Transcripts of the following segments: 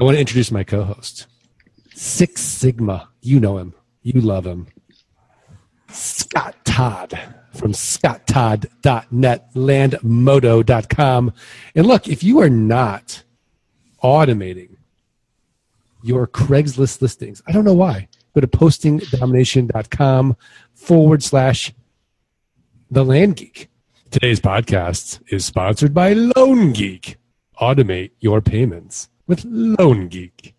I want to introduce my co host, Six Sigma. You know him, you love him. Scott Todd from scotttodd.net, landmodo.com. And look, if you are not automating your Craigslist listings, I don't know why. Go to postingdomination.com forward slash the land geek. Today's podcast is sponsored by Loan Geek. Automate your payments with Loan Geek.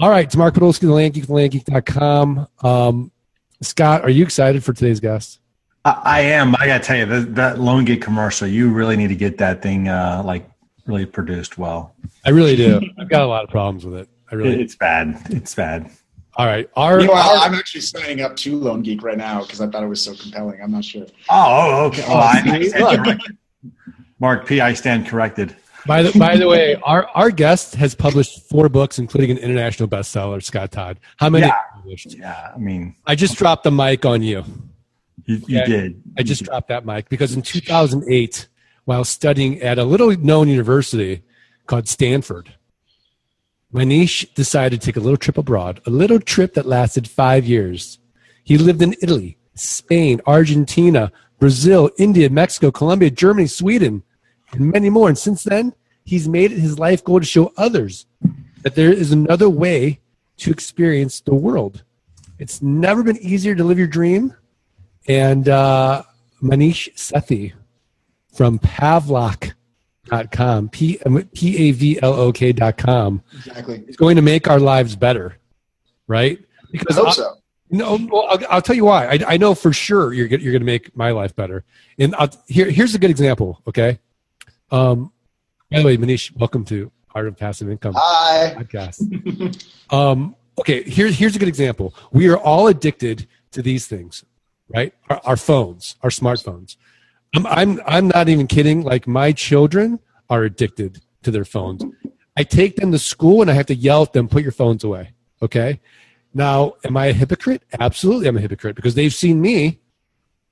All right, it's Mark Podolsky, the Land Geek, landgeek.com. Um, Scott, are you excited for today's guest? I, I am. I gotta tell you, that, that Loan Geek commercial, you really need to get that thing uh, like really produced well. I really do. I've got a lot of problems with it. I really. It, it's bad. It's bad. All right. Our, You know, our- I, I'm actually signing up to Loan Geek right now because I thought it was so compelling. I'm not sure. Oh, okay. Oh, I, I see? stand Look. corrected. Mark P. I stand corrected. By the by the way, our our guest has published four books, including an international bestseller. Scott Todd. How many? Yeah. Published? Yeah, I mean, I just dropped the mic on you. you, you Yeah. did. I just dropped that mic because in 2008, while studying at a little known university called Stanford, Maneesh decided to take a little trip abroad, a little trip that lasted five years. He lived in Italy, Spain, Argentina, Brazil, India, Mexico, Colombia, Germany, Sweden, and many more. And since then, he's made it his life goal to show others that there is another way to experience the world. It's never been easier to live your dream and uh, Maneesh Sethi from Pavlok.com, P P A V L O K.com, Exactly. is going to make our lives better, right? I Because hope I- so. no, well, I'll, I'll tell you why. I, I know for sure you're you're going to make my life better. And I'll, here here's a good example. Okay. Um, by the way, Maneesh, welcome to Art of Passive Income Hi. podcast. um, okay, here's here's a good example. We are all addicted to these things, right? Our, our phones, our smartphones. I'm, I'm I'm not even kidding. Like my children are addicted to their phones. I take them to school and I have to yell at them, "Put your phones away." Okay. Now, am I a hypocrite? Absolutely, I'm a hypocrite because they've seen me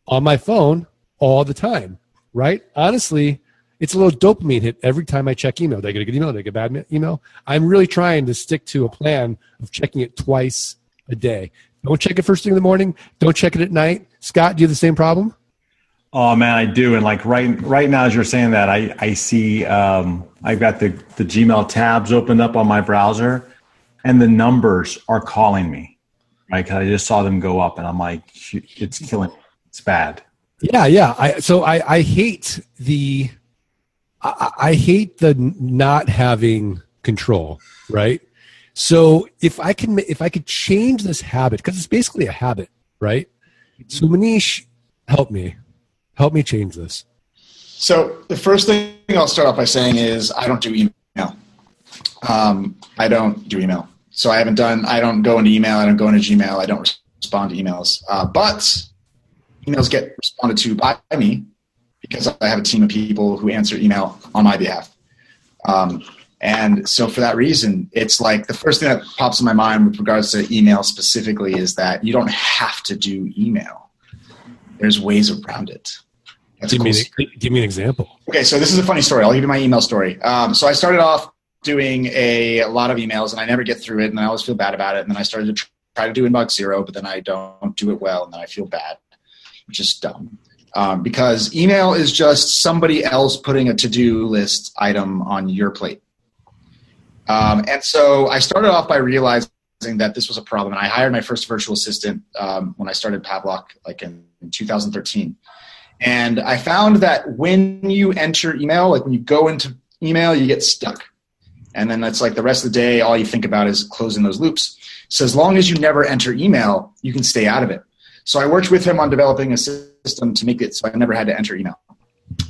on my phone all the time, right? Honestly, it's a little dopamine hit every time I check email. Did I get a good email? Did I get a bad email? I'm really trying to stick to a plan of checking it twice a day. Don't check it first thing in the morning. Don't check it at night. Scott, do you have the same problem? Oh man, I do. And like right right now, as you're saying that, I I see um, I've got the the Gmail tabs opened up on my browser, and the numbers are calling me. Right, 'Cause I just saw them go up, and I'm like, it's killing. me. It's bad. Yeah, yeah. I so I I hate the I, I hate the not having control, right? So if I can if I could change this habit because it's basically a habit, right? So Maneesh, help me, help me change this. So the first thing I'll start off by saying is I don't do email. Um, I don't do email. So I haven't done. I don't go into email. I don't go into Gmail. I don't respond to emails. Uh, but emails get responded to by me because I have a team of people who answer email on my behalf. Um, and so for that reason, it's like the first thing that pops in my mind with regards to email specifically is that you don't have to do email. There's ways around it. That's Give me, an, give me an example. Okay, so this is a funny story. I'll give you my email story. Um, so I started off doing a, a lot of emails, and I never get through it, and I always feel bad about it. And then I started to try to do inbox zero, but then I don't do it well, and then I feel bad, which is dumb. Um, because email is just somebody else putting a to-do list item on your plate. Um, and so I started off by realizing that this was a problem, and I hired my first virtual assistant um, when I started Pavlok, like in, in 2013. And I found that when you enter email, like when you go into email, you get stuck. And then that's like the rest of the day, all you think about is closing those loops. So as long as you never enter email, you can stay out of it. So I worked with him on developing a system to make it so I never had to enter email.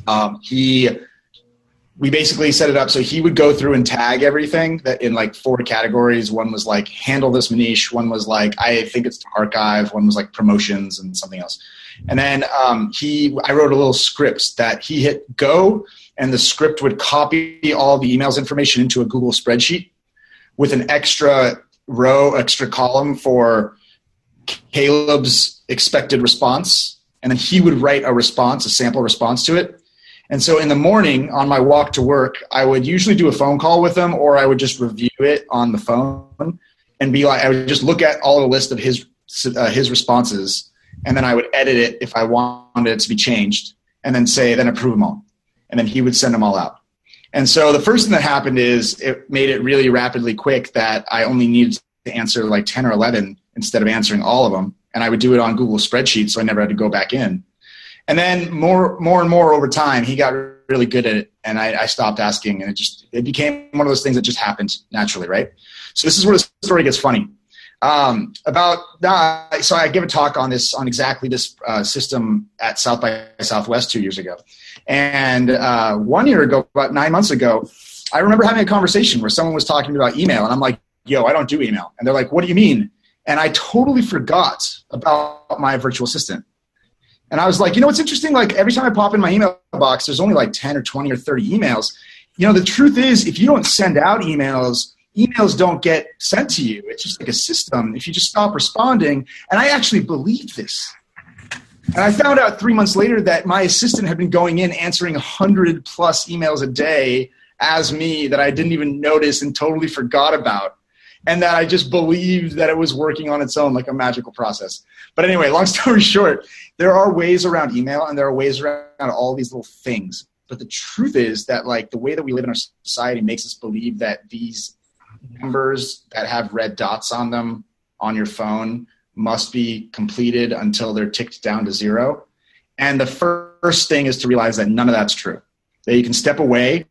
Um, he we basically set it up so he would go through and tag everything that in like four categories. One was like handle this Maneesh. One was like I think it's to archive. One was like promotions and something else. And then um, he, I wrote a little script that he hit go, and the script would copy all the emails information into a Google spreadsheet with an extra row, extra column for Caleb's expected response, and then he would write a response, a sample response to it and so in the morning on my walk to work, I would usually do a phone call with him or I would just review it on the phone and be like, I would just look at all the list of his, uh, his responses and then I would edit it if I wanted it to be changed and then say, then approve them all. And then he would send them all out. And so the first thing that happened is it made it really rapidly quick that I only needed to answer like 10 or 11 instead of answering all of them. And I would do it on Google Spreadsheet so I never had to go back in. And then more, more and more over time, he got really good at it, and I, I stopped asking, and it just it became one of those things that just happened naturally, right? So this is where the story gets funny. Um, about uh, so I give a talk on this on exactly this uh, system at South by Southwest two years ago, and uh, one year ago, about nine months ago, I remember having a conversation where someone was talking to me about email, and I'm like, "Yo, I don't do email," and they're like, "What do you mean?" And I totally forgot about my virtual assistant. And I was like, you know what's interesting? Like every time I pop in my email box, there's only like 10 or 20 or 30 emails. You know, the truth is, if you don't send out emails, emails don't get sent to you. It's just like a system. If you just stop responding, and I actually believed this. And I found out three months later that my assistant had been going in answering 100 plus emails a day as me that I didn't even notice and totally forgot about. And that I just believed that it was working on its own like a magical process. But anyway, long story short, there are ways around email and there are ways around all these little things. But the truth is that like the way that we live in our society makes us believe that these numbers that have red dots on them on your phone must be completed until they're ticked down to zero. And the first thing is to realize that none of that's true. That you can step away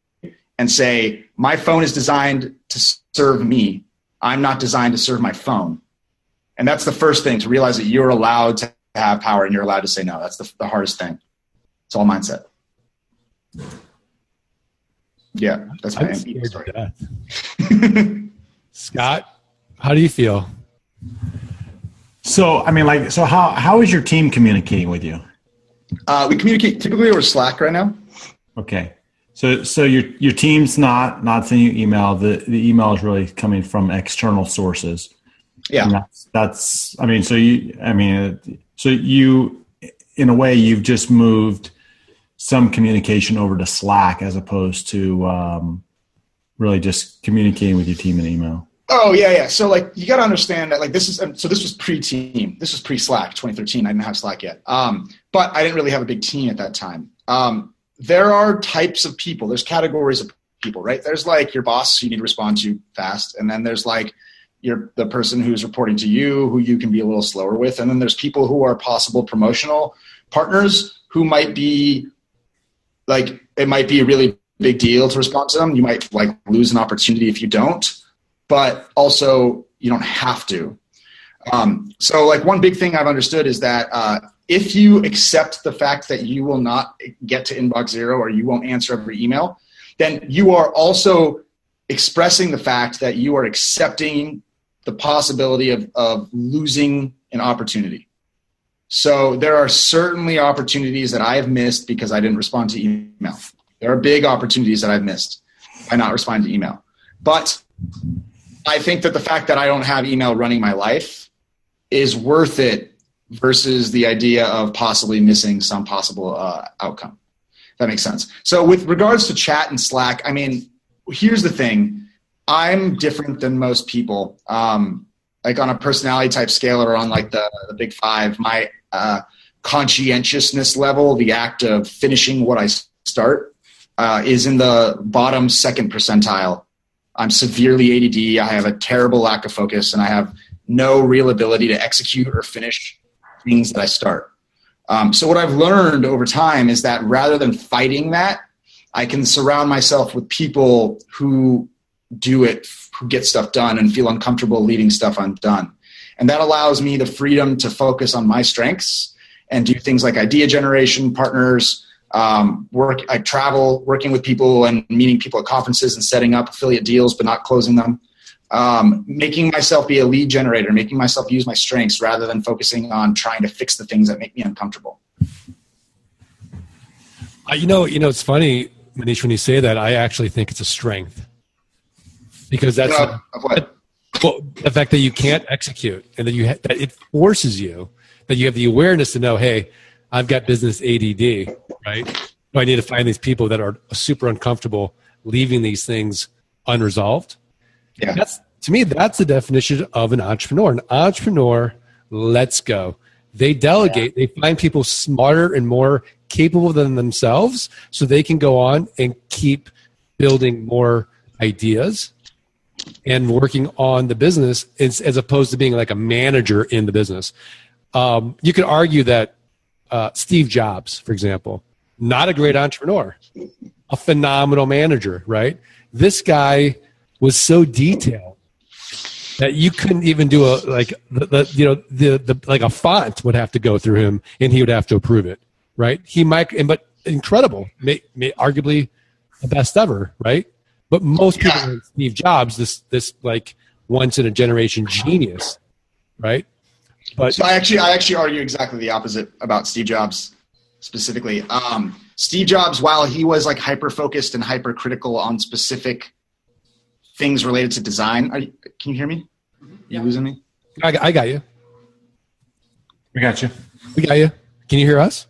and say, my phone is designed to serve me. I'm not designed to serve my phone. And that's the first thing to realize that you're allowed to have power and you're allowed to say no. That's the, the hardest thing. It's all mindset. Yeah, that's my MVP story. Scott, how do you feel? So, I mean, like, so how how is your team communicating with you? Uh, we communicate typically over Slack right now. Okay. So, so your your team's not not sending you email. The the email is really coming from external sources. Yeah, that's, that's, I mean, so you, I mean, so you, in a way, you've just moved some communication over to Slack as opposed to um, really just communicating with your team in email. Oh yeah, yeah. So like you got to understand that like this is um, so this was pre-team. This was pre-Slack, 2013. I didn't have Slack yet, um, but I didn't really have a big team at that time. Um, there are types of people. There's categories of people, right? There's like your boss you need to respond to fast, and then there's like you're the person who's reporting to you who you can be a little slower with and then there's people who are possible promotional partners who might be like it might be a really big deal to respond to them you might like lose an opportunity if you don't but also you don't have to um, so like one big thing i've understood is that uh, if you accept the fact that you will not get to inbox zero or you won't answer every email then you are also expressing the fact that you are accepting the possibility of, of losing an opportunity. So there are certainly opportunities that I have missed because I didn't respond to email. There are big opportunities that I've missed by not responding to email. But I think that the fact that I don't have email running my life is worth it versus the idea of possibly missing some possible uh, outcome. That makes sense. So with regards to chat and Slack, I mean, here's the thing I'm different than most people. Um, like on a personality type scale or on like the, the big five, my uh, conscientiousness level, the act of finishing what I start, uh, is in the bottom second percentile. I'm severely ADD. I have a terrible lack of focus, and I have no real ability to execute or finish things that I start. Um, so, what I've learned over time is that rather than fighting that, I can surround myself with people who do it, who get stuff done, and feel uncomfortable leaving stuff undone. And that allows me the freedom to focus on my strengths and do things like idea generation, partners, um, work. I travel, working with people and meeting people at conferences and setting up affiliate deals, but not closing them. Um, making myself be a lead generator, making myself use my strengths rather than focusing on trying to fix the things that make me uncomfortable. Uh, you know, you know, it's funny, Maneesh, when you say that. I actually think it's a strength because that's You know, of what? well, the fact that you can't execute and that you ha- that it forces you that you have the awareness to know, hey, I've got business ADD, right? I need to find these people that are super uncomfortable leaving these things unresolved. Yeah. That's to me, that's the definition of an entrepreneur. An entrepreneur, let's go. They delegate. They find people smarter and more capable than themselves, so they can go on and keep building more ideas and working on the business as, as opposed to being like a manager in the business. Um, you could argue that uh, Steve Jobs, for example, not a great entrepreneur, a phenomenal manager, right? This guy was so detailed that you couldn't even do a like the, the you know the, the like a font would have to go through him and he would have to approve it, right? He might, and but incredible, may, may arguably the best ever, right? But most people, Yeah. like Steve Jobs, this this like once in a generation genius, right? But So I actually, I actually argue exactly the opposite about Steve Jobs specifically. Um, Steve Jobs, while he was like hyper focused and hyper critical on specific things related to design, are you, can you hear me? Yeah. You losing me? I, got- I got you. We got you. We got you. Can you hear us?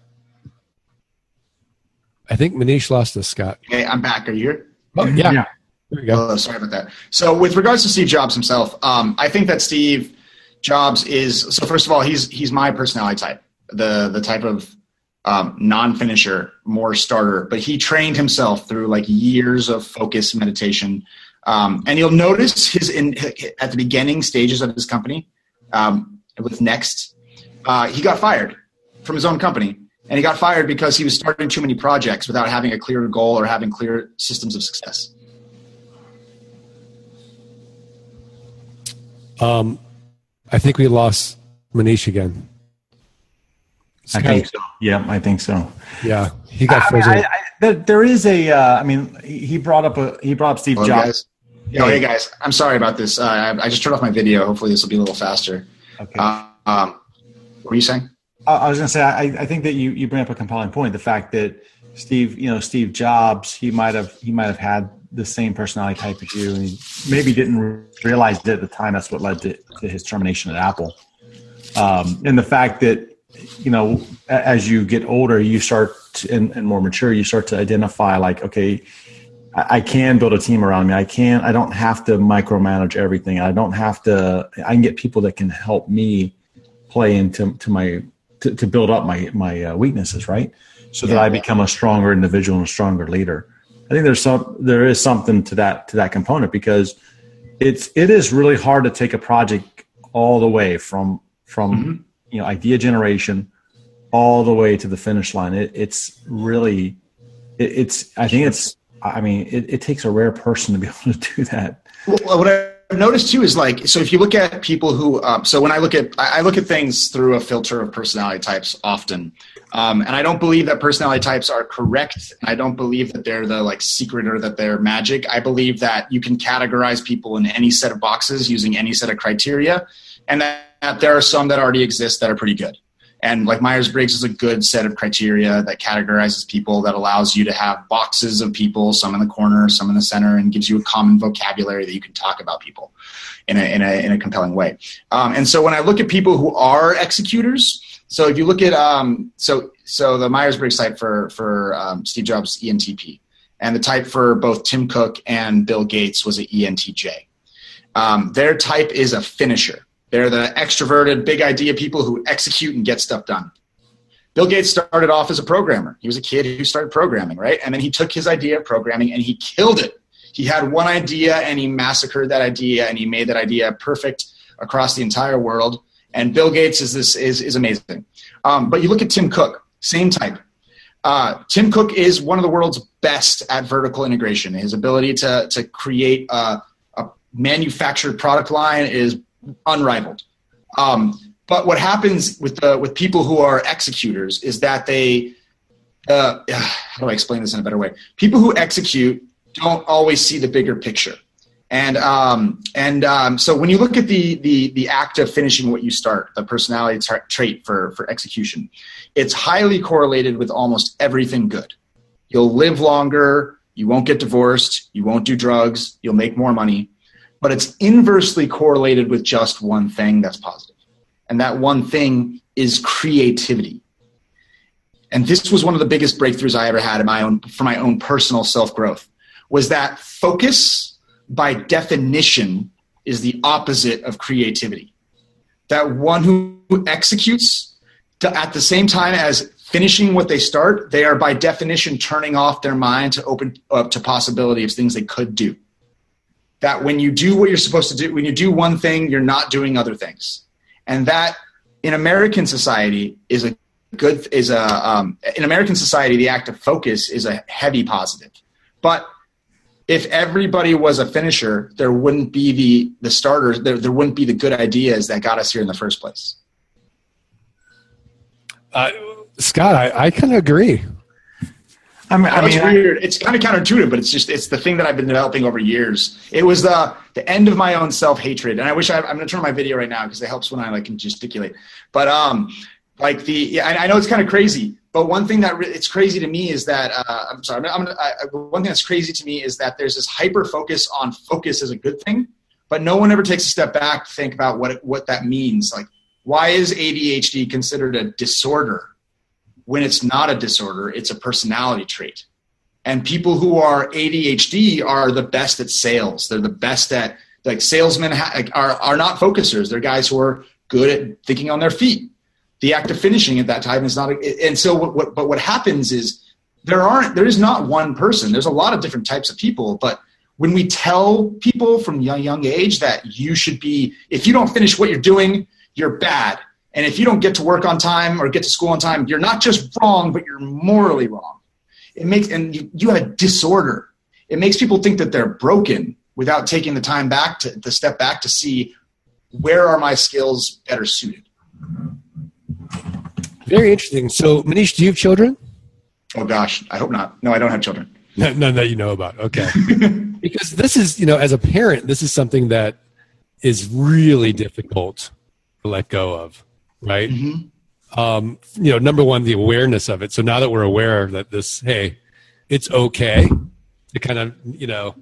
I think Maneesh lost us, Scott. Okay, I'm back. Are you here? Oh yeah, Yeah. there we go. Oh, sorry about that. So, with regards to Steve Jobs himself, um, I think that Steve Jobs is so. First of all, he's he's my personality type, the the type of um, non-finisher, more starter. But he trained himself through like years of focus meditation, um, and you'll notice his in at the beginning stages of his company um, with Next, uh, he got fired from his own company. And he got fired because he was starting too many projects without having a clear goal or having clear systems of success. Um, I think we lost Maneesh again. I think so. Yeah, I think so. Yeah, he got I mean. I- I- there- there is a. Uh, I mean, he he brought up a. He brought up Steve Hello, Jobs. guys. Yo, hey guys, I'm sorry about this. Uh, I, I just turned off my video. Hopefully, this will be a little faster. Okay. Uh, um, what were you saying? I I was going to say, I, I think that you, you bring up a compelling point. The fact that Steve, you know, Steve Jobs, he might have he might have had the same personality type as you, and he maybe didn't realize it at the time. That's what led to, to his termination at Apple. Um, and the fact that you know, as you get older, you start to, and, and more mature, you start to identify like, okay, I, can build a team around me. I can. I don't have to micromanage everything. I don't have to. I can get people that can help me play into to my to, to build up my my uh, weaknesses, right? So that Yeah. I become a stronger individual and a stronger leader. I think there's some there is something to that to that component because it's it is really hard to take a project all the way from from you know idea generation all the way to the finish line. It, it's really it, it's I think it's I mean it, it takes a rare person to be able to do that. Well, what I've noticed too is like, so if you look at people who, um, so when I look at, I look at things through a filter of personality types often. Um, and I don't believe that personality types are correct. And I don't believe that they're the like secret or that they're magic. I believe that you can categorize people in any set of boxes using any set of criteria. And that, that there are some that already exist that are pretty good. And like Myers Briggs is a good set of criteria that categorizes people that allows you to have boxes of people, some in the corner, some in the center, and gives you a common vocabulary that you can talk about people in a, in a, in a compelling way. Um, and so when I look at people who are executors, so if you look at um, so so the Myers Briggs type for for um, Steve Jobs ENTP, and the type for both Tim Cook and Bill Gates was an ENTJ. Um, their type is a finisher. They're the extroverted, big idea people who execute and get stuff done. Bill Gates started off as a programmer. He was a kid who started programming, right? And then he took his idea of programming and he killed it. He had one idea and he massacred that idea and he made that idea perfect across the entire world. And Bill Gates is this is, is amazing. Um, but you look at Tim Cook, same type. Uh, Tim Cook is one of the world's best at vertical integration. His ability to to create a, a manufactured product line is unrivaled. Um, but what happens with the with people who are executors is that they uh, how do I explain this in a better way? People who execute don't always see the bigger picture. And um, and um, so when you look at the the the act of finishing what you start, the personality tra- trait for for execution, it's highly correlated with almost everything good. You'll live longer, you won't get divorced, you won't do drugs, you'll make more money, but it's inversely correlated with just one thing that's positive, and that one thing is creativity. And this was one of the biggest breakthroughs I ever had in my own for my own personal self growth was that focus by definition is the opposite of creativity. That one who executes to, at the same time as finishing what they start, they are by definition turning off their mind to open up to possibility of things they could do. That when you do what you're supposed to do, when you do one thing, you're not doing other things. And that in American society is a good is a um, in American society the act of focus is a heavy positive. But if everybody was a finisher, there wouldn't be the the starters. There, there wouldn't be the good ideas that got us here in the first place. Uh, Scott, I, I kind of agree. I mean, I mean, it's weird. It's kind of counterintuitive, but it's just it's the thing that I've been developing over years. It was the the end of my own self hatred, and I wish I, I'm going to turn my video right now because it helps when I like can gesticulate. But um, like the yeah, I, I know it's kind of crazy, but one thing that re- it's crazy to me is that uh, I'm sorry. I'm, I'm, I, one thing that's crazy to me is that there's this hyper focus on focus as a good thing, but no one ever takes a step back to think about what it, what that means. Like, why is ADHD considered a disorder when it's not a disorder? It's a personality trait. And people who are ADHD are the best at sales. They're the best at like salesmen ha- are are not focusers. They're guys who are good at thinking on their feet the act of finishing at that time is not a, and so what, what, but what happens is there aren't there is not one person there's a lot of different types of people but when we tell people from young young age that you should be if you don't finish what you're doing you're bad and if you don't get to work on time or get to school on time you're not just wrong but you're morally wrong it makes and you, you have a disorder it makes people think that they're broken without taking the time back to, to step back to see where are my skills better suited very interesting. So, Maneesh, do you have children? Oh gosh, I hope not. No, I don't have children. None that you know about. Okay. because this is, you know, as a parent, this is something that is really difficult to let go of, right? Mm-hmm. Um, you know, number one, the awareness of it. So now that we're aware that this, hey, it's okay to kind of, you know,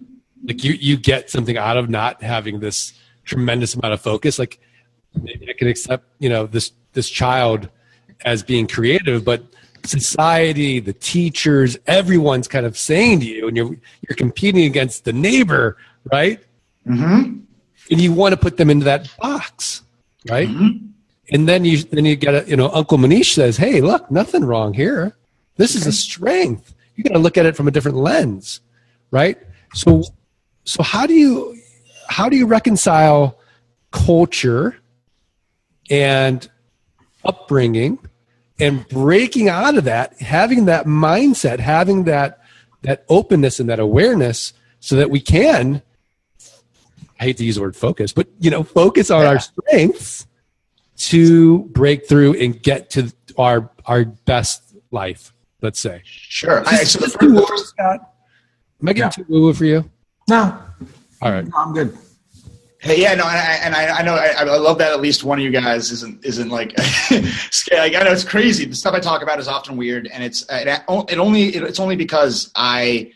like you you get something out of not having this tremendous amount of focus. Like maybe I can accept, you know, this this child as being creative, but society, the teachers, everyone's kind of saying to you, and you're you're competing against the neighbor, right? Mm-hmm. And you want to put them into that box, right? Mm-hmm. And then you then you get a you know Uncle Maneesh says, "Hey, look, nothing wrong here. This is a strength. You got to look at it from a different lens, right? So, so how do you how do you reconcile culture and upbringing and breaking out of that having that mindset having that that openness and that awareness so that we can i hate to use the word focus but you know focus on yeah. our strengths to break through and get to our our best life let's say. Sure. I, so the first, Scott, am i getting yeah. too woo for you? No. All right. No, i'm good. Hey, yeah, no, and I, and I, I know I, I, love that at least one of you guys isn't isn't like, like I know it's crazy. The stuff I talk about is often weird, and it's it, it only it, it's only because I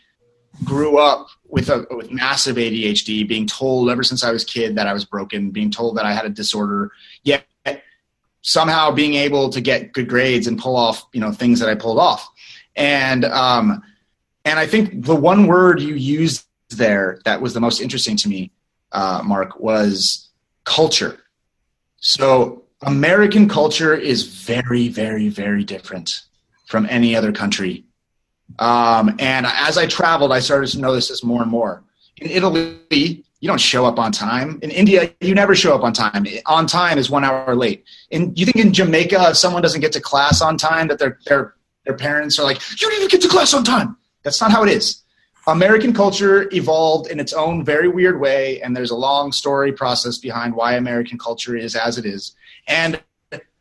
grew up with a with massive ADHD, being told ever since I was a kid that I was broken, being told that I had a disorder, yet somehow being able to get good grades and pull off you know things that I pulled off, and um, and I think the one word you used there that was the most interesting to me uh, Mark, was culture. So American culture is very, very, very different from any other country. Um, and as I traveled, I started to notice this more and more. In Italy, you don't show up on time. In India, you never show up on time. On time is one hour late. And you think in Jamaica, if someone doesn't get to class on time, that their their their parents are like, "You need to get to class on time." That's not how it is. American culture evolved in its own very weird way, and there's a long story process behind why American culture is as it is. And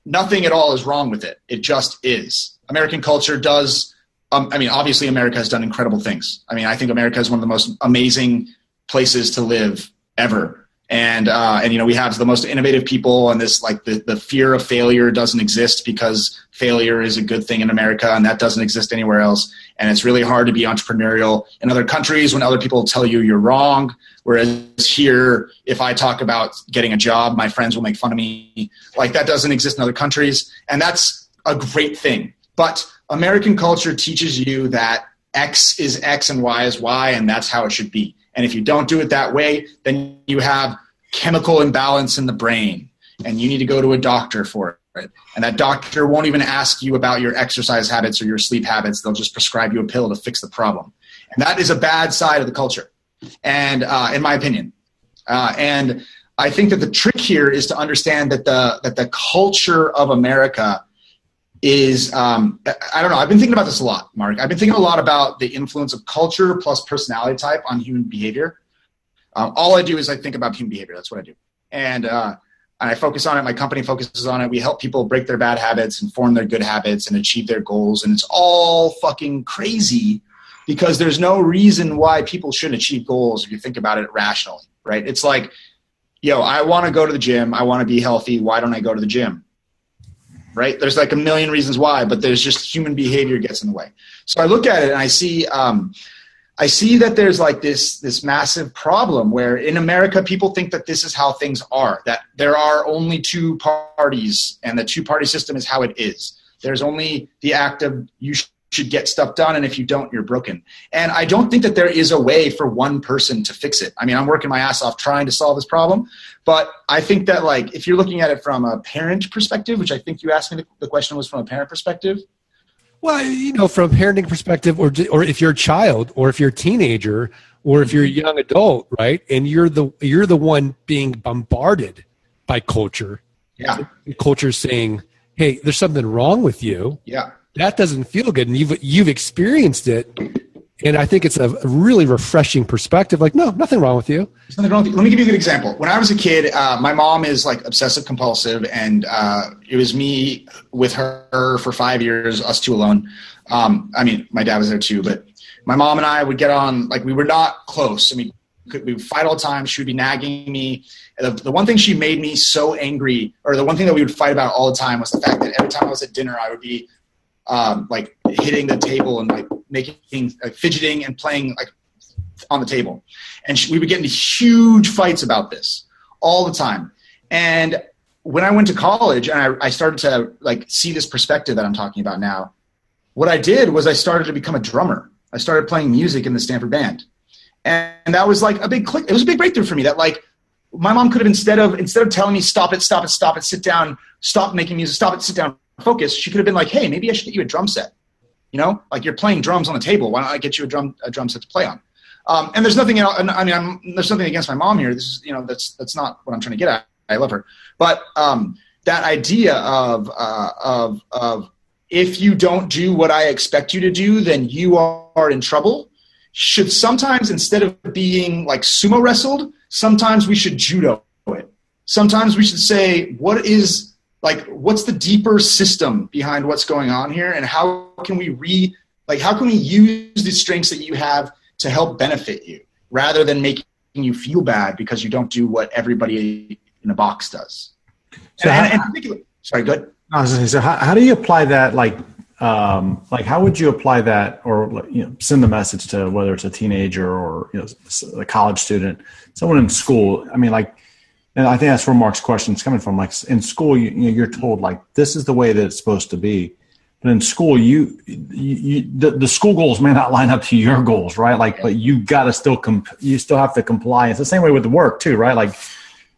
nothing at all is wrong with it. It just is. American culture does um, I mean, obviously, America has done incredible things. I mean, I think America is one of the most amazing places to live ever. And uh, and you know, we have the most innovative people, and this like the the fear of failure doesn't exist because failure is a good thing in America, and that doesn't exist anywhere else. And it's really hard to be entrepreneurial in other countries when other people tell you you're wrong. Whereas here, if I talk about getting a job, my friends will make fun of me. Like that doesn't exist in other countries, and that's a great thing. But American culture teaches you that X is X and Y is Y, and that's how it should be. And if you don't do it that way, then you have chemical imbalance in the brain, and you need to go to a doctor for it. And that doctor won't even ask you about your exercise habits or your sleep habits. They'll just prescribe you a pill to fix the problem. And that is a bad side of the culture, and uh, in my opinion. Uh, and I think that the trick here is to understand that the that the culture of America is um, I don't know. I've been thinking about this a lot, Mark. I've been thinking a lot about the influence of culture plus personality type on human behavior. Um, all I do is I think about human behavior. That's what I do, and uh, and I focus on it. My company focuses on it. We help people break their bad habits and form their good habits and achieve their goals. And it's all fucking crazy because there's no reason why people shouldn't achieve goals if you think about it rationally, right? It's like, yo, I want to go to the gym. I want to be healthy. Why don't I go to the gym? Right? There's like a million reasons why, but there's just human behavior gets in the way. So I look at it and I see, um, I see that there's like this this massive problem where in America people think that this is how things are, that there are only two parties and the two party system is how it is. There's only the act of you should get stuff done and if you don't you're broken. And i don't think that there is a way for one person to fix it. I mean i'm working my ass off trying to solve this problem but i think that like if you're looking at it from a parent perspective which i think you asked me the question was from a parent perspective. Well you know from a parenting perspective or or if you're a child or if you're a teenager or if you're a young adult right and you're the you're the one being bombarded by culture. Yeah. Culture saying hey there's something wrong with you. Yeah that doesn't feel good and you've you've experienced it and i think it's a really refreshing perspective like no nothing wrong with you. There's nothing wrong with you. let me give you a good example. When i was a kid uh, my mom is like obsessive compulsive and uh, it was me with her for five years us two alone. Um, i mean my dad was there too but my mom and i would get on like we were not close. I mean we would fight all the time. She would be nagging me. The, the one thing she made me so angry or the one thing that we would fight about all the time was the fact that every time i was at dinner i would be um, like hitting the table and like making things like fidgeting and playing like on the table. And she, we would get into huge fights about this all the time. And when I went to college and I, I started to like see this perspective that I'm talking about now, what I did was I started to become a drummer. I started playing music in the Stanford band. And that was like a big click. It was a big breakthrough for me that like my mom could have instead of instead of telling me stop it, stop it, stop it, sit down, stop making music, stop it, sit down, focus, she could have been like, hey, maybe I should get you a drum set. You know, like you're playing drums on the table. Why don't I get you a drum a drum set to play on? Um, and there's nothing. I mean, I'm, there's nothing against my mom here. This is, you know, that's that's not what I'm trying to get at. I love her, but um, that idea of uh, of of if you don't do what I expect you to do, then you are in trouble. Should sometimes instead of being like sumo wrestled, sometimes we should judo it. Sometimes we should say, what is like what's the deeper system behind what's going on here? And how can we re like how can we use the strengths that you have to help benefit you rather than making you feel bad because you don't do what everybody in a box does? So and, how, and, particular, sorry good so how, how do you apply that like um, like how would you apply that or you know send the message to whether it's a teenager or you know a college student someone in school? I mean like and I think that's where Mark's question is coming from. Like in school, you, you know, you're told like this is the way that it's supposed to be, but in school, you, you, you the, the, school goals may not line up to your goals, right? Like, but you got to still comp- you still have to comply. It's the same way with the work too, right? Like,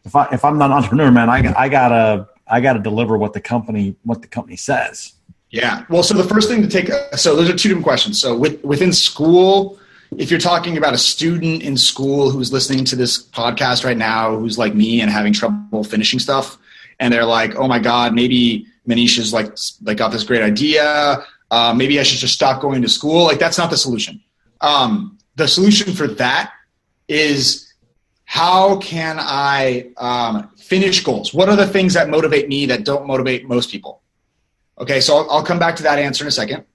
if I if I'm not an entrepreneur, man, I I gotta I gotta deliver what the company what the company says. Yeah. Well, so the first thing to take so those are two different questions. So with, within school if you're talking about a student in school who's listening to this podcast right now, who's like me and having trouble finishing stuff, and they're like, "Oh my God, maybe Manisha's like like got this great idea. Uh, maybe I should just stop going to school." Like that's not the solution. Um, the solution for that is how can I um, finish goals? What are the things that motivate me that don't motivate most people? Okay, so I'll, I'll come back to that answer in a second.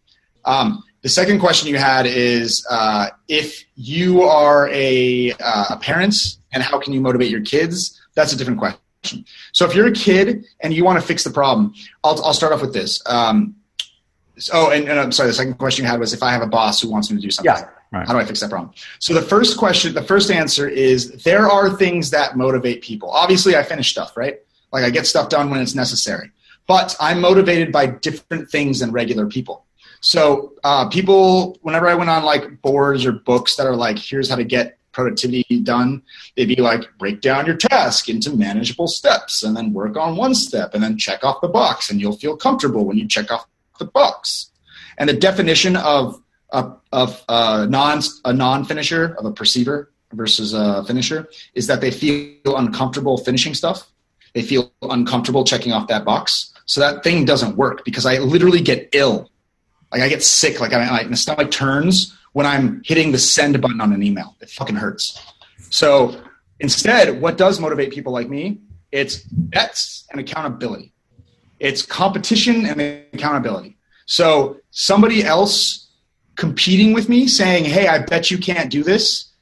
Um, the second question you had is uh, if you are a, uh, a parent and how can you motivate your kids? That's a different question. So if you're a kid and you want to fix the problem, I'll, I'll start off with this. Um, oh, and, and, I'm sorry. The second question you had was if I have a boss who wants me to do something. Yeah. Right. How do I fix that problem? So the first question, the first answer is there are things that motivate people. Obviously, I finish stuff, right? Like I get stuff done when it's necessary, but I'm motivated by different things than regular people. So uh, people, whenever I went on like boards or books that are like, here's how to get productivity done, they'd be like, break down your task into manageable steps and then work on one step and then check off the box and you'll feel comfortable when you check off the box. And the definition of a, of a non a non finisher of a perceiver versus a finisher is that they feel uncomfortable finishing stuff. They feel uncomfortable checking off that box. So that thing doesn't work because I literally get ill. Like I get sick. Like I, my stomach turns when I'm hitting the send button on an email. It fucking hurts. So instead, what does motivate people like me? It's bets and accountability. It's competition and accountability. So somebody else competing with me saying, Hey, I bet you can't do this.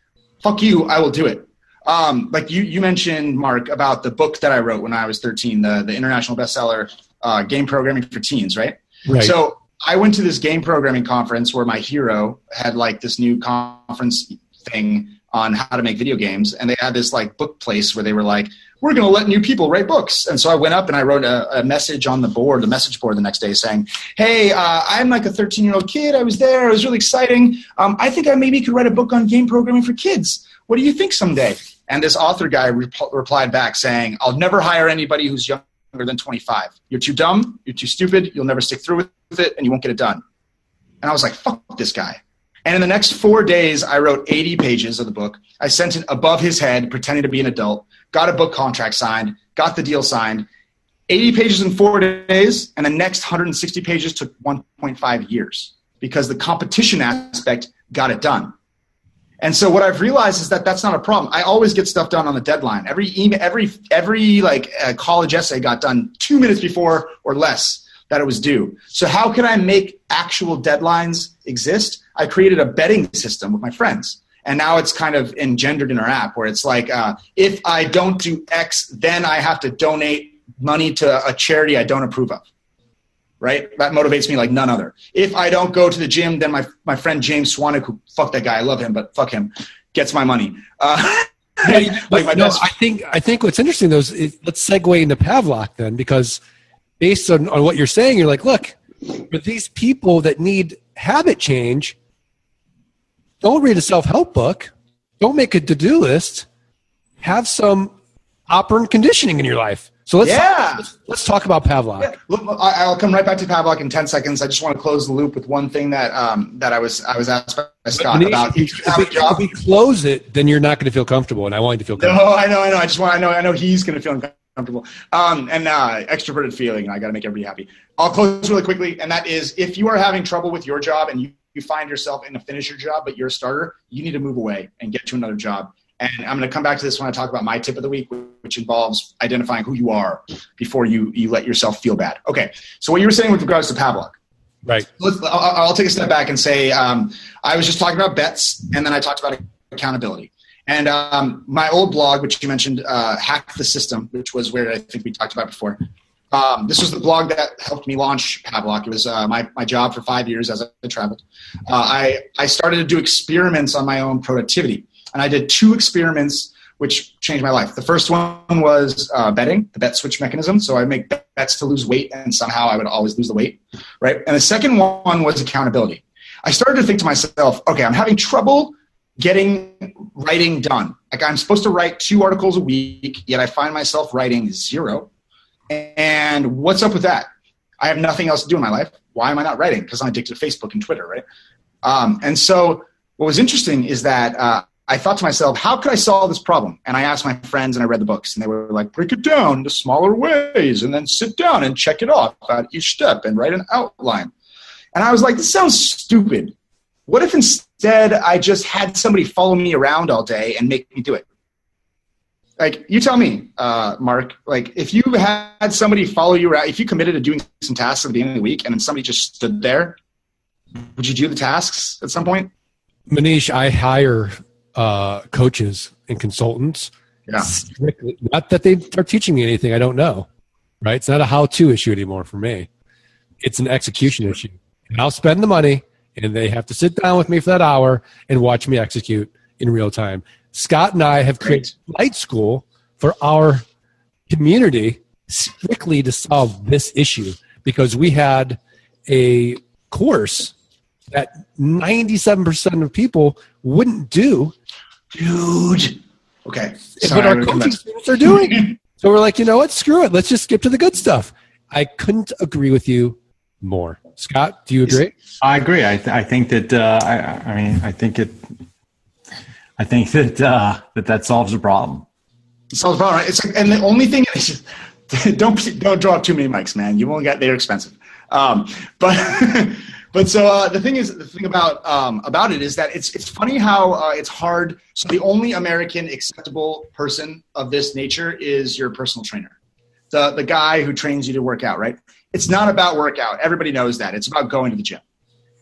Fuck you. I will do it. Um, like you, you mentioned, Mark, about the book that I wrote when I was 13, the, the international bestseller, uh, game programming for teens, right? Right. So I went to this game programming conference where my hero had like this new conference thing on how to make video games. And they had this like book place where they were like, we're going to let new people write books. And so I went up and I wrote a, a message on the board, the message board the next day saying, Hey, uh, I'm like a 13 year old kid. I was there. It was really exciting. Um, I think I maybe could write a book on game programming for kids. What do you think someday? And this author guy re- replied back saying, I'll never hire anybody who's younger than 25. You're too dumb. You're too stupid. You'll never stick through with it and you won't get it done. And I was like, fuck this guy. And in the next four days, I wrote 80 pages of the book. I sent it above his head, pretending to be an adult, got a book contract signed, got the deal signed. 80 pages in four days, and the next 160 pages took 1.5 years because the competition aspect got it done. And so what I've realized is that that's not a problem. I always get stuff done on the deadline. Every email, every every like uh, college essay got done two minutes before or less that it was due. So how can I make actual deadlines exist? I created a betting system with my friends. And now it's kind of engendered in our app where it's like, uh, if I don't do X, then I have to donate money to a charity I don't approve of. Right? That motivates me like none other. If I don't go to the gym, then my, my friend James Swanwick, who fuck that guy, I love him, but fuck him, gets my money. Uh, like my no, I think I think what's interesting though is it, let's segue into Pavlok then because based on, on what you're saying, you're like, look, for these people that need habit change, don't read a self-help book. Don't make a to-do list. Have some operant conditioning in your life. So let's yeah. talk, let's, let's, talk about Pavlok. Yeah. Look, I'll come right back to Pavlok in ten seconds. I just want to close the loop with one thing that um, that I was I was asked by Scott about. If, if, we, if, we, close it, then you're not going to feel comfortable, and I want you to feel comfortable. No, I know, I know. I just want I know I know he's going to feel uncomfortable. Um, and uh, extroverted feeling, I got to make everybody happy. I'll close really quickly, and that is if you are having trouble with your job and you you find yourself in a finisher job, but you're a starter, you need to move away and get to another job. And I'm going to come back to this when I talk about my tip of the week, which involves identifying who you are before you, you let yourself feel bad. Okay. So what you were saying with regards to Pavlok. Right. I'll, I'll, take a step back and say um, I was just talking about bets, and then I talked about accountability. And um, my old blog, which you mentioned, uh, Hack the System, which was where I think we talked about before. Um, this was the blog that helped me launch Pavlok. It was uh, my, my job for five years as I traveled. Uh, I, I started to do experiments on my own productivity. And I did two experiments which changed my life. The first one was uh, betting, the bet switch mechanism. So I make bets to lose weight, and somehow I would always lose the weight, right? And the second one was accountability. I started to think to myself, okay, I'm having trouble getting writing done. Like I'm supposed to write two articles a week, yet I find myself writing zero. And what's up with that? I have nothing else to do in my life. Why am I not writing? Because I'm addicted to Facebook and Twitter, right? Um, and so what was interesting is that uh, I thought to myself, how could I solve this problem? And I asked my friends and I read the books and they were like, break it down to smaller ways and then sit down and check it off at each step and write an outline. And I was like, this sounds stupid. What if instead I just had somebody follow me around all day and make me do it? like you tell me uh, mark like if you had somebody follow you around if you committed to doing some tasks at the end of the week and then somebody just stood there Would you do the tasks at some point? Maneesh, I hire uh, coaches and consultants. Yeah. Strictly, not that they are teaching me anything I don't know, right? It's not a how-to issue anymore for me. It's an execution issue. And I'll spend the money, and they have to sit down with me for that hour and watch me execute in real time. Scott and I have created Light School for our community strictly to solve this issue because we had a course that 97% of people wouldn't do Dude. Okay. but Sorry, our coaching students are doing. so we're like, you know what? Screw it. Let's just skip to the good stuff. I couldn't agree with you more. Scott, do you agree? I agree. I, th- I think that uh, I, I mean I think it. I think that uh, that that solves the problem. solves the problem, right? It's like, and the only thing is, don't don't draw up too many mics, man. You won't get they're expensive. Um, but but so uh, the thing is, the thing about um, about it is that it's it's funny how uh, it's hard. So the only American acceptable person of this nature is your personal trainer, the the guy who trains you to work out. Right? It's not about workout. Everybody knows that. It's about going to the gym.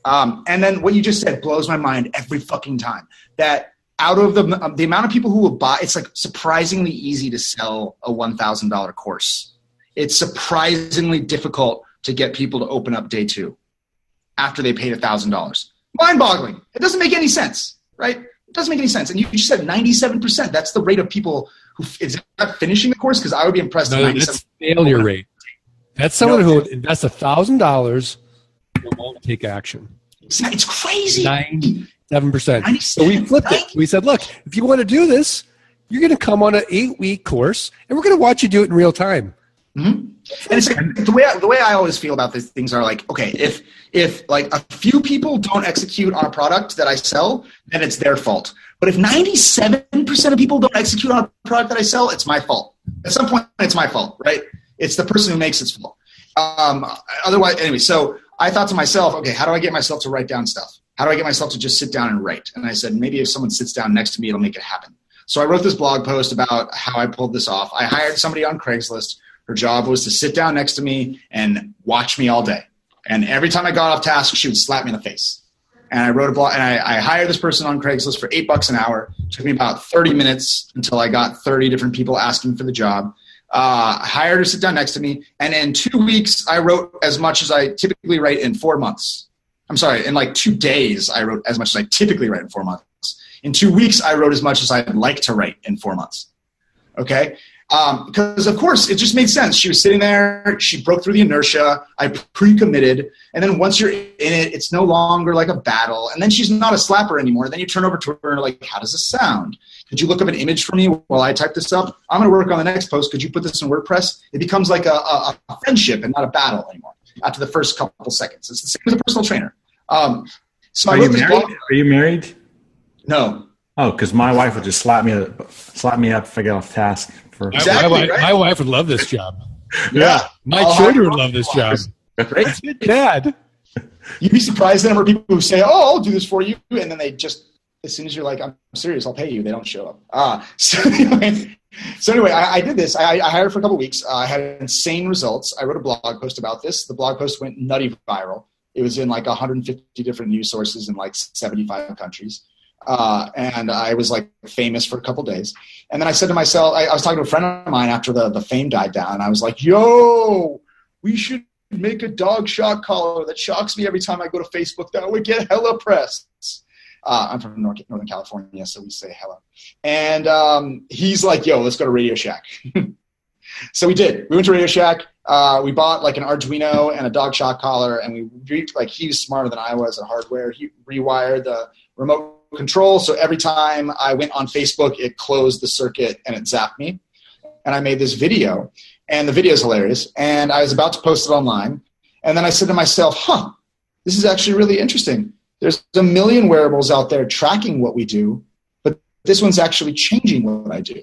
Um, and then what you just said blows my mind every fucking time. That out of the um, the amount of people who will buy, it's like surprisingly easy to sell a one thousand dollar course. It's surprisingly difficult to get people to open up day two after they paid a thousand dollars. Mind boggling. It doesn't make any sense, right? It doesn't make any sense. And you just said ninety seven percent. That's the rate of people who is that finishing the course. Because I would be impressed. No, that's failure rate. That's someone No. who would invest a thousand dollars and won't take action. It's, it's crazy. Ninety-seven percent. So we 97, flipped it. We said, look, if you want to do this, you're going to come on an eight-week course, and we're going to watch you do it in real time. Mm-hmm. And it's the way I, the way I always feel about these things are like, okay, if if like a few people don't execute on a product that I sell, then it's their fault. But if ninety seven percent of people don't execute on a product that I sell, it's my fault. At some point, it's my fault, right? It's the person who makes its fault. Um, otherwise, anyway, so I thought to myself, okay, how do I get myself to write down stuff? How do I get myself to just sit down and write? And I said, maybe if someone sits down next to me, it'll make it happen. So I wrote this blog post about how I pulled this off. I hired somebody on Craigslist. Her job was to sit down next to me and watch me all day. And every time I got off task, she would slap me in the face. And I wrote a blog, and I, I hired this person on Craigslist for eight bucks an hour. It took me about 30 minutes until I got 30 different people asking for the job. Uh, hired her to sit down next to me. And in two weeks, I wrote as much as I typically write in four months. I'm sorry, in like two days, I wrote as much as I typically write in four months. In two weeks, I wrote as much as I'd like to write in four months. Okay? Um, because of course it just made sense. She was sitting there, she broke through the inertia. I pre-committed, and then once you're in it, it's no longer like a battle. And then she's not a slapper anymore. Then you turn over to her and like, how does this sound? Could you look up an image for me while I type this up? I'm going to work on the next post. Could you put this in WordPress? It becomes like a, a, a friendship and not a battle anymore. After the first couple seconds, it's the same as a personal trainer. Um, so Are you married? Are you married? No, Oh, because my wife would just slap me slap me up if I get off task. For My- Exactly, my, wife, right? my wife would love this job. yeah, My I'll children would love this job. right? Dad. You'd be surprised the number of people who say, "Oh, I'll do this for you," and then they just, as soon as you're like, "I'm serious, I'll pay you," they don't show up. Ah, so anyway, so anyway, I, I did this. I, I hired for a couple weeks. Uh, I had insane results. I wrote a blog post about this. The blog post went nutty viral. It was in like 150 different news sources in like 75 countries. Uh, and I was like famous for a couple days. And then I said to myself, I, I was talking to a friend of mine after the, the fame died down. I was like, yo, we should make a dog shock collar that shocks me every time I go to Facebook. That would get hella press. Uh, I'm from North, Northern California, so we say hello. And um, he's like, yo, let's go to Radio Shack. so we did. We went to Radio Shack. Uh, we bought like an Arduino and a dog shock collar, and we like he was smarter than I was at hardware. He rewired the remote control, so every time I went on Facebook, it closed the circuit and it zapped me. And I made this video, and the video is hilarious. And I was about to post it online, and then I said to myself, "Huh, this is actually really interesting. There's a million wearables out there tracking what we do, but this one's actually changing what I do.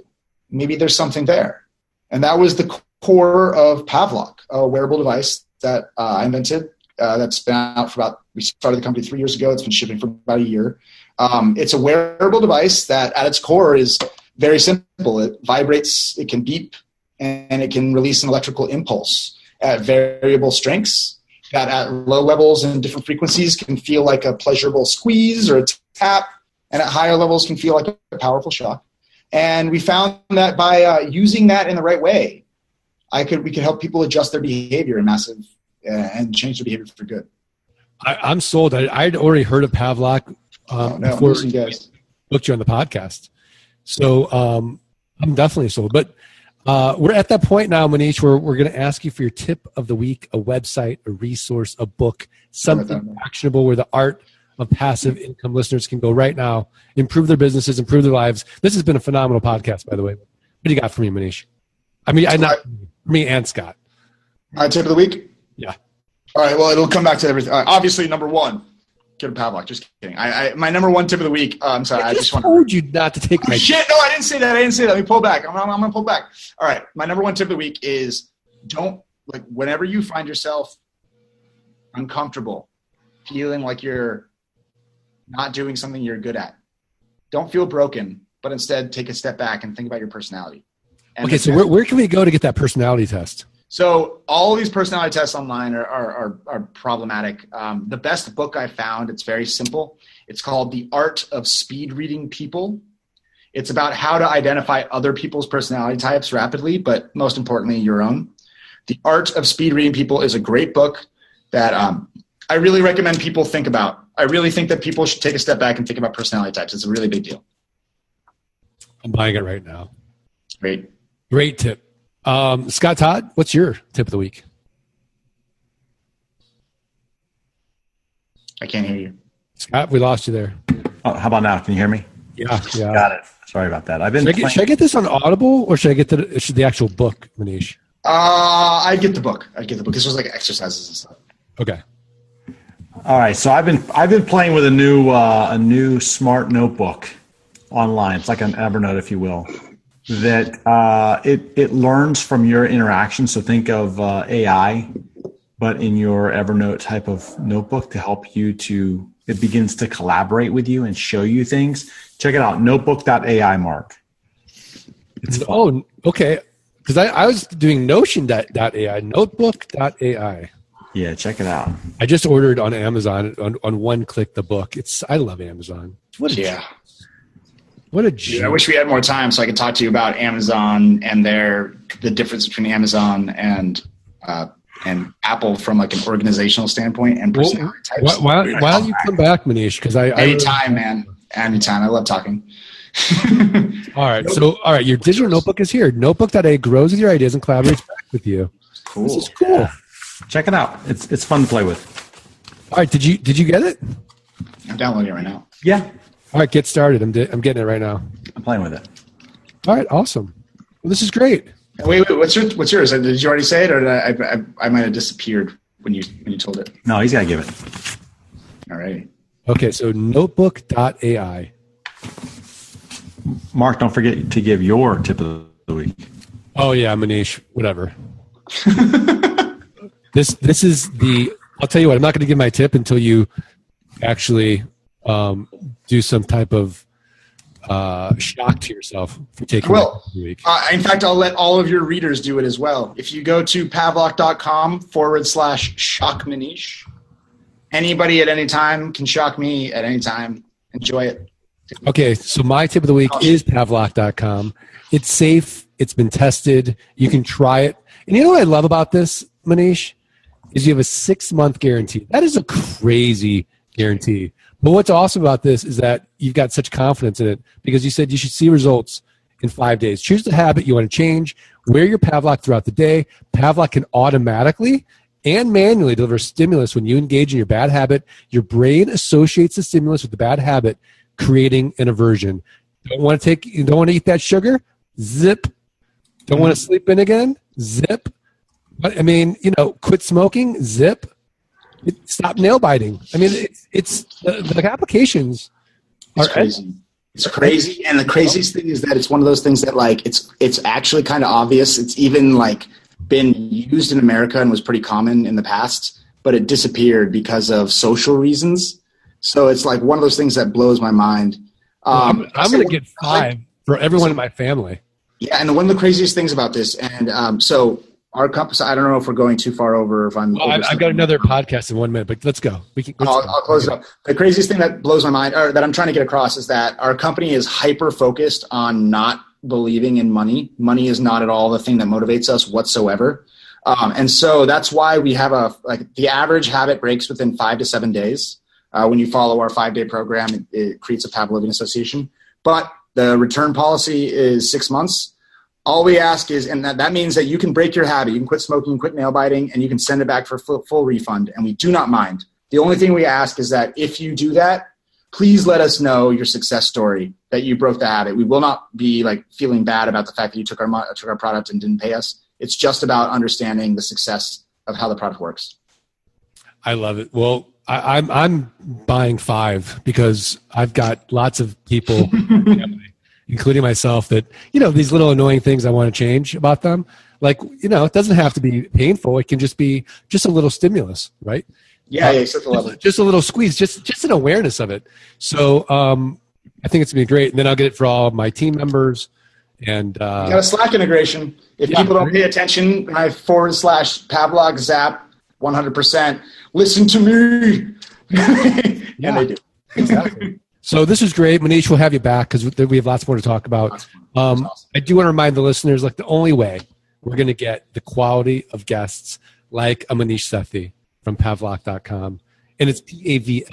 Maybe there's something there." And that was the core of Pavlok, a wearable device that uh, I invented. Uh, that's been out for about. We started the company three years ago. It's been shipping for about a year. Um, it's a wearable device that, at its core, is very simple. It vibrates, it can beep, and it can release an electrical impulse at variable strengths. that at low levels and different frequencies can feel like a pleasurable squeeze or a tap, and at higher levels can feel like a powerful shock. And we found that by uh, using that in the right way, I could we could help people adjust their behavior in massive uh, and change their behavior for good. I, am sold. I, I'd already heard of Pavlok um, Oh, no, before listen, guys. booked you on the podcast. So um, I'm definitely sold. But uh, we're at that point now, Maneesh, where we're going to ask you for your tip of the week, a website, a resource, a book, something actionable where the art of passive income listeners can go right now, improve their businesses, improve their lives. This has been a phenomenal podcast, by the way. What do you got for me, Maneesh? I mean, I not me and Scott. All right, tip of the week. Yeah. All right. Well, it'll come back to everything. Right, obviously, number one, a Pavlok. Just kidding. I, I my number one tip of the week. Uh, I'm sorry. I, I just just told you not to take my Shit! No, I didn't say that. I didn't say that. Let me pull back. I'm, I'm, I'm gonna pull back. All right. My number one tip of the week is don't like whenever you find yourself uncomfortable, feeling like you're not doing something you're good at. Don't feel broken, but instead take a step back and think about your personality. And Okay, so where, where can we go to get that personality test? So all these personality tests online are are, are, are problematic. Um, the best book I found, it's very simple. It's called The Art of Speed Reading People. It's about how to identify other people's personality types rapidly, but most importantly, your own. The Art of Speed Reading People is a great book that um, I really recommend people think about. I really think that people should take a step back and think about personality types. It's a really big deal. I'm buying it right now. Great. Great tip. Um, Scott Todd, what's your tip of the week? I can't hear you. Scott, we lost you there. Oh, how about now? Can you hear me? Yeah, yeah. Got it. Sorry about that. I've been. Should I, get, should I get this on Audible or should I get the should the actual book, Maneesh? Uh, I'd get the book. I'd get the book. This was like exercises and stuff. Okay. All right, so I've been I've been playing with a new uh, a new smart notebook online. It's like an Evernote, if you will. That uh, it it learns from your interaction. So think of uh, AI, but in your Evernote type of notebook to help you to it begins to collaborate with you and show you things. Check it out, notebook.ai. Mark. It's fun. Oh, okay. Because I, I was doing Notion.ai, Notebook.ai. yeah, check it out. I just ordered on Amazon on, on one click the book. It's I love Amazon. What a Yeah. What a Dude, I wish we had more time so I could talk to you about Amazon and their the difference between Amazon and uh, and Apple from like an organizational standpoint and Well, types. why, why, why don't you come back, Maneesh? Because I, I Anytime, man. Anytime. I love talking. all right. So all right, your digital notebook is here. Notebook.ai grows with your ideas and collaborates back with you. cool. This is cool. Check it out. It's it's fun to play with. All right, did you did you get it? I'm downloading it right now. Yeah, All right, get started. I'm di- I'm getting it right now. I'm playing with it. All right, awesome. Well, this is great. Wait, wait. What's your What's yours? Did you already say it, or did I, I, I might have disappeared when you when you told it? No, he's got to give it. All right. Okay, so notebook.ai. Mark, don't forget to give your tip of the week. Oh yeah, Maneesh, whatever. this this is the I'll tell you what, I'm not going to give my tip until you actually um, do some type of uh, shock to yourself for taking week. Uh, in fact, I'll let all of your readers do it as well. If you go to pavlok.com forward slash shock maneesh, anybody at any time can shock me at any time. Enjoy it. Okay, so my tip of the week is Pavlok.com. It's safe. It's been tested. You can try it. And you know what I love about this, Maneesh? Is you have a six month guarantee. That is a crazy guarantee. But what's awesome about this is that you've got such confidence in it because you said you should see results in five days. Choose the habit you want to change. Wear your Pavlok throughout the day. Pavlok can automatically and manually deliver stimulus when you engage in your bad habit. Your brain associates the stimulus with the bad habit, creating an aversion. Don't want to take, you don't want to eat that sugar? Zip. Don't want to sleep in again? Zip. But I mean, you know, quit smoking? Zip. It- Stop nail biting. I mean, it's, it's the, the applications It's are crazy. It's crazy, and the craziest thing is that it's one of those things that like it's it's actually kind of obvious. It's even like been used in America and was pretty common in the past, but it disappeared because of social reasons. So it's like one of those things that blows my mind. I'm, Um, I'm so going to get like- five for everyone in my family. Yeah, and one of the craziest things about this, and um, so our company. I don't know if we're going too far over. If I'm, well, I've, I've, got another podcast in one minute, but let's go. We can. I'll, I'll, close it up. The craziest thing that blows my mind, or that I'm trying to get across, is that our company is hyper focused on not believing in money. Money is not at all the thing that motivates us whatsoever. Um, and so that's why we have a like the average habit breaks within five to seven days. Uh, when you follow our five day program, it, it creates a Pavlovian association. But the return policy is six months all we ask is, and that, that means that you can break your habit, you can quit smoking, quit nail biting, and you can send it back for full, full refund. And we do not mind. The only thing we ask is that if you do that, please let us know your success story that you broke the habit. We will not be like feeling bad about the fact that you took our took our product and didn't pay us. It's just about understanding the success of how the product works. I love it. Well, I, am I'm, I'm buying five because I've got lots of people including myself, that you know these little annoying things I want to change about them. Like you know, it doesn't have to be painful. It can just be just a little stimulus, right? Yeah, uh, yeah, just, just, just a little squeeze, just just an awareness of it. So um, I think it's gonna be great, and then I'll get it for all my team members. And uh, you got a Slack integration. If yeah, people don't pay attention, my forward slash Pavlok Zap, one hundred percent. Listen to me. yeah, they do. exactly. So this is great. Maneesh, we'll have you back because we have lots more to talk about. Um, awesome. I do want to remind the listeners, like the only way we're going to get the quality of guests like a Maneesh Sethi from Pavlok.com. And it's P-A-V-L-O-K.com.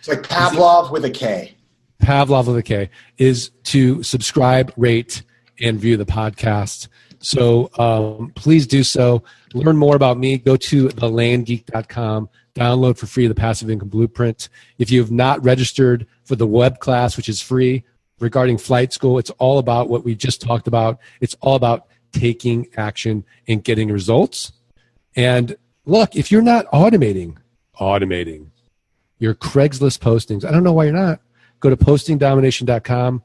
It's like Pavlov with a K. Pavlov with a K is to subscribe, rate, and view the podcast. So um, please do so. Learn more about me. Go to thelandgeek.com download for free the passive income blueprint. If you have not registered for the web class, which is free regarding flight school, it's all about what we just talked about. It's all about taking action and getting results. And look, if you're not automating, automating your Craigslist postings, I don't know why you're not. Go to postingdomination.com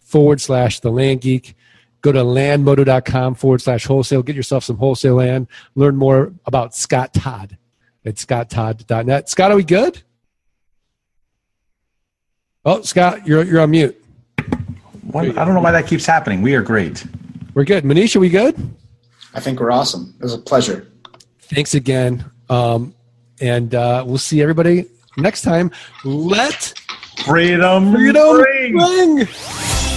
forward slash the land geek. Go to landmodo.com forward slash wholesale. Get yourself some wholesale land. Learn more about Scott Todd at scotttodd.net. Scott, are we good? Oh, Scott, you're, you're on mute. I don't know why that keeps happening. We are great. We're good. Manisha, are we good? I think we're awesome. It was a pleasure. Thanks again. Um, and uh, we'll see everybody next time. Let freedom, freedom ring. ring.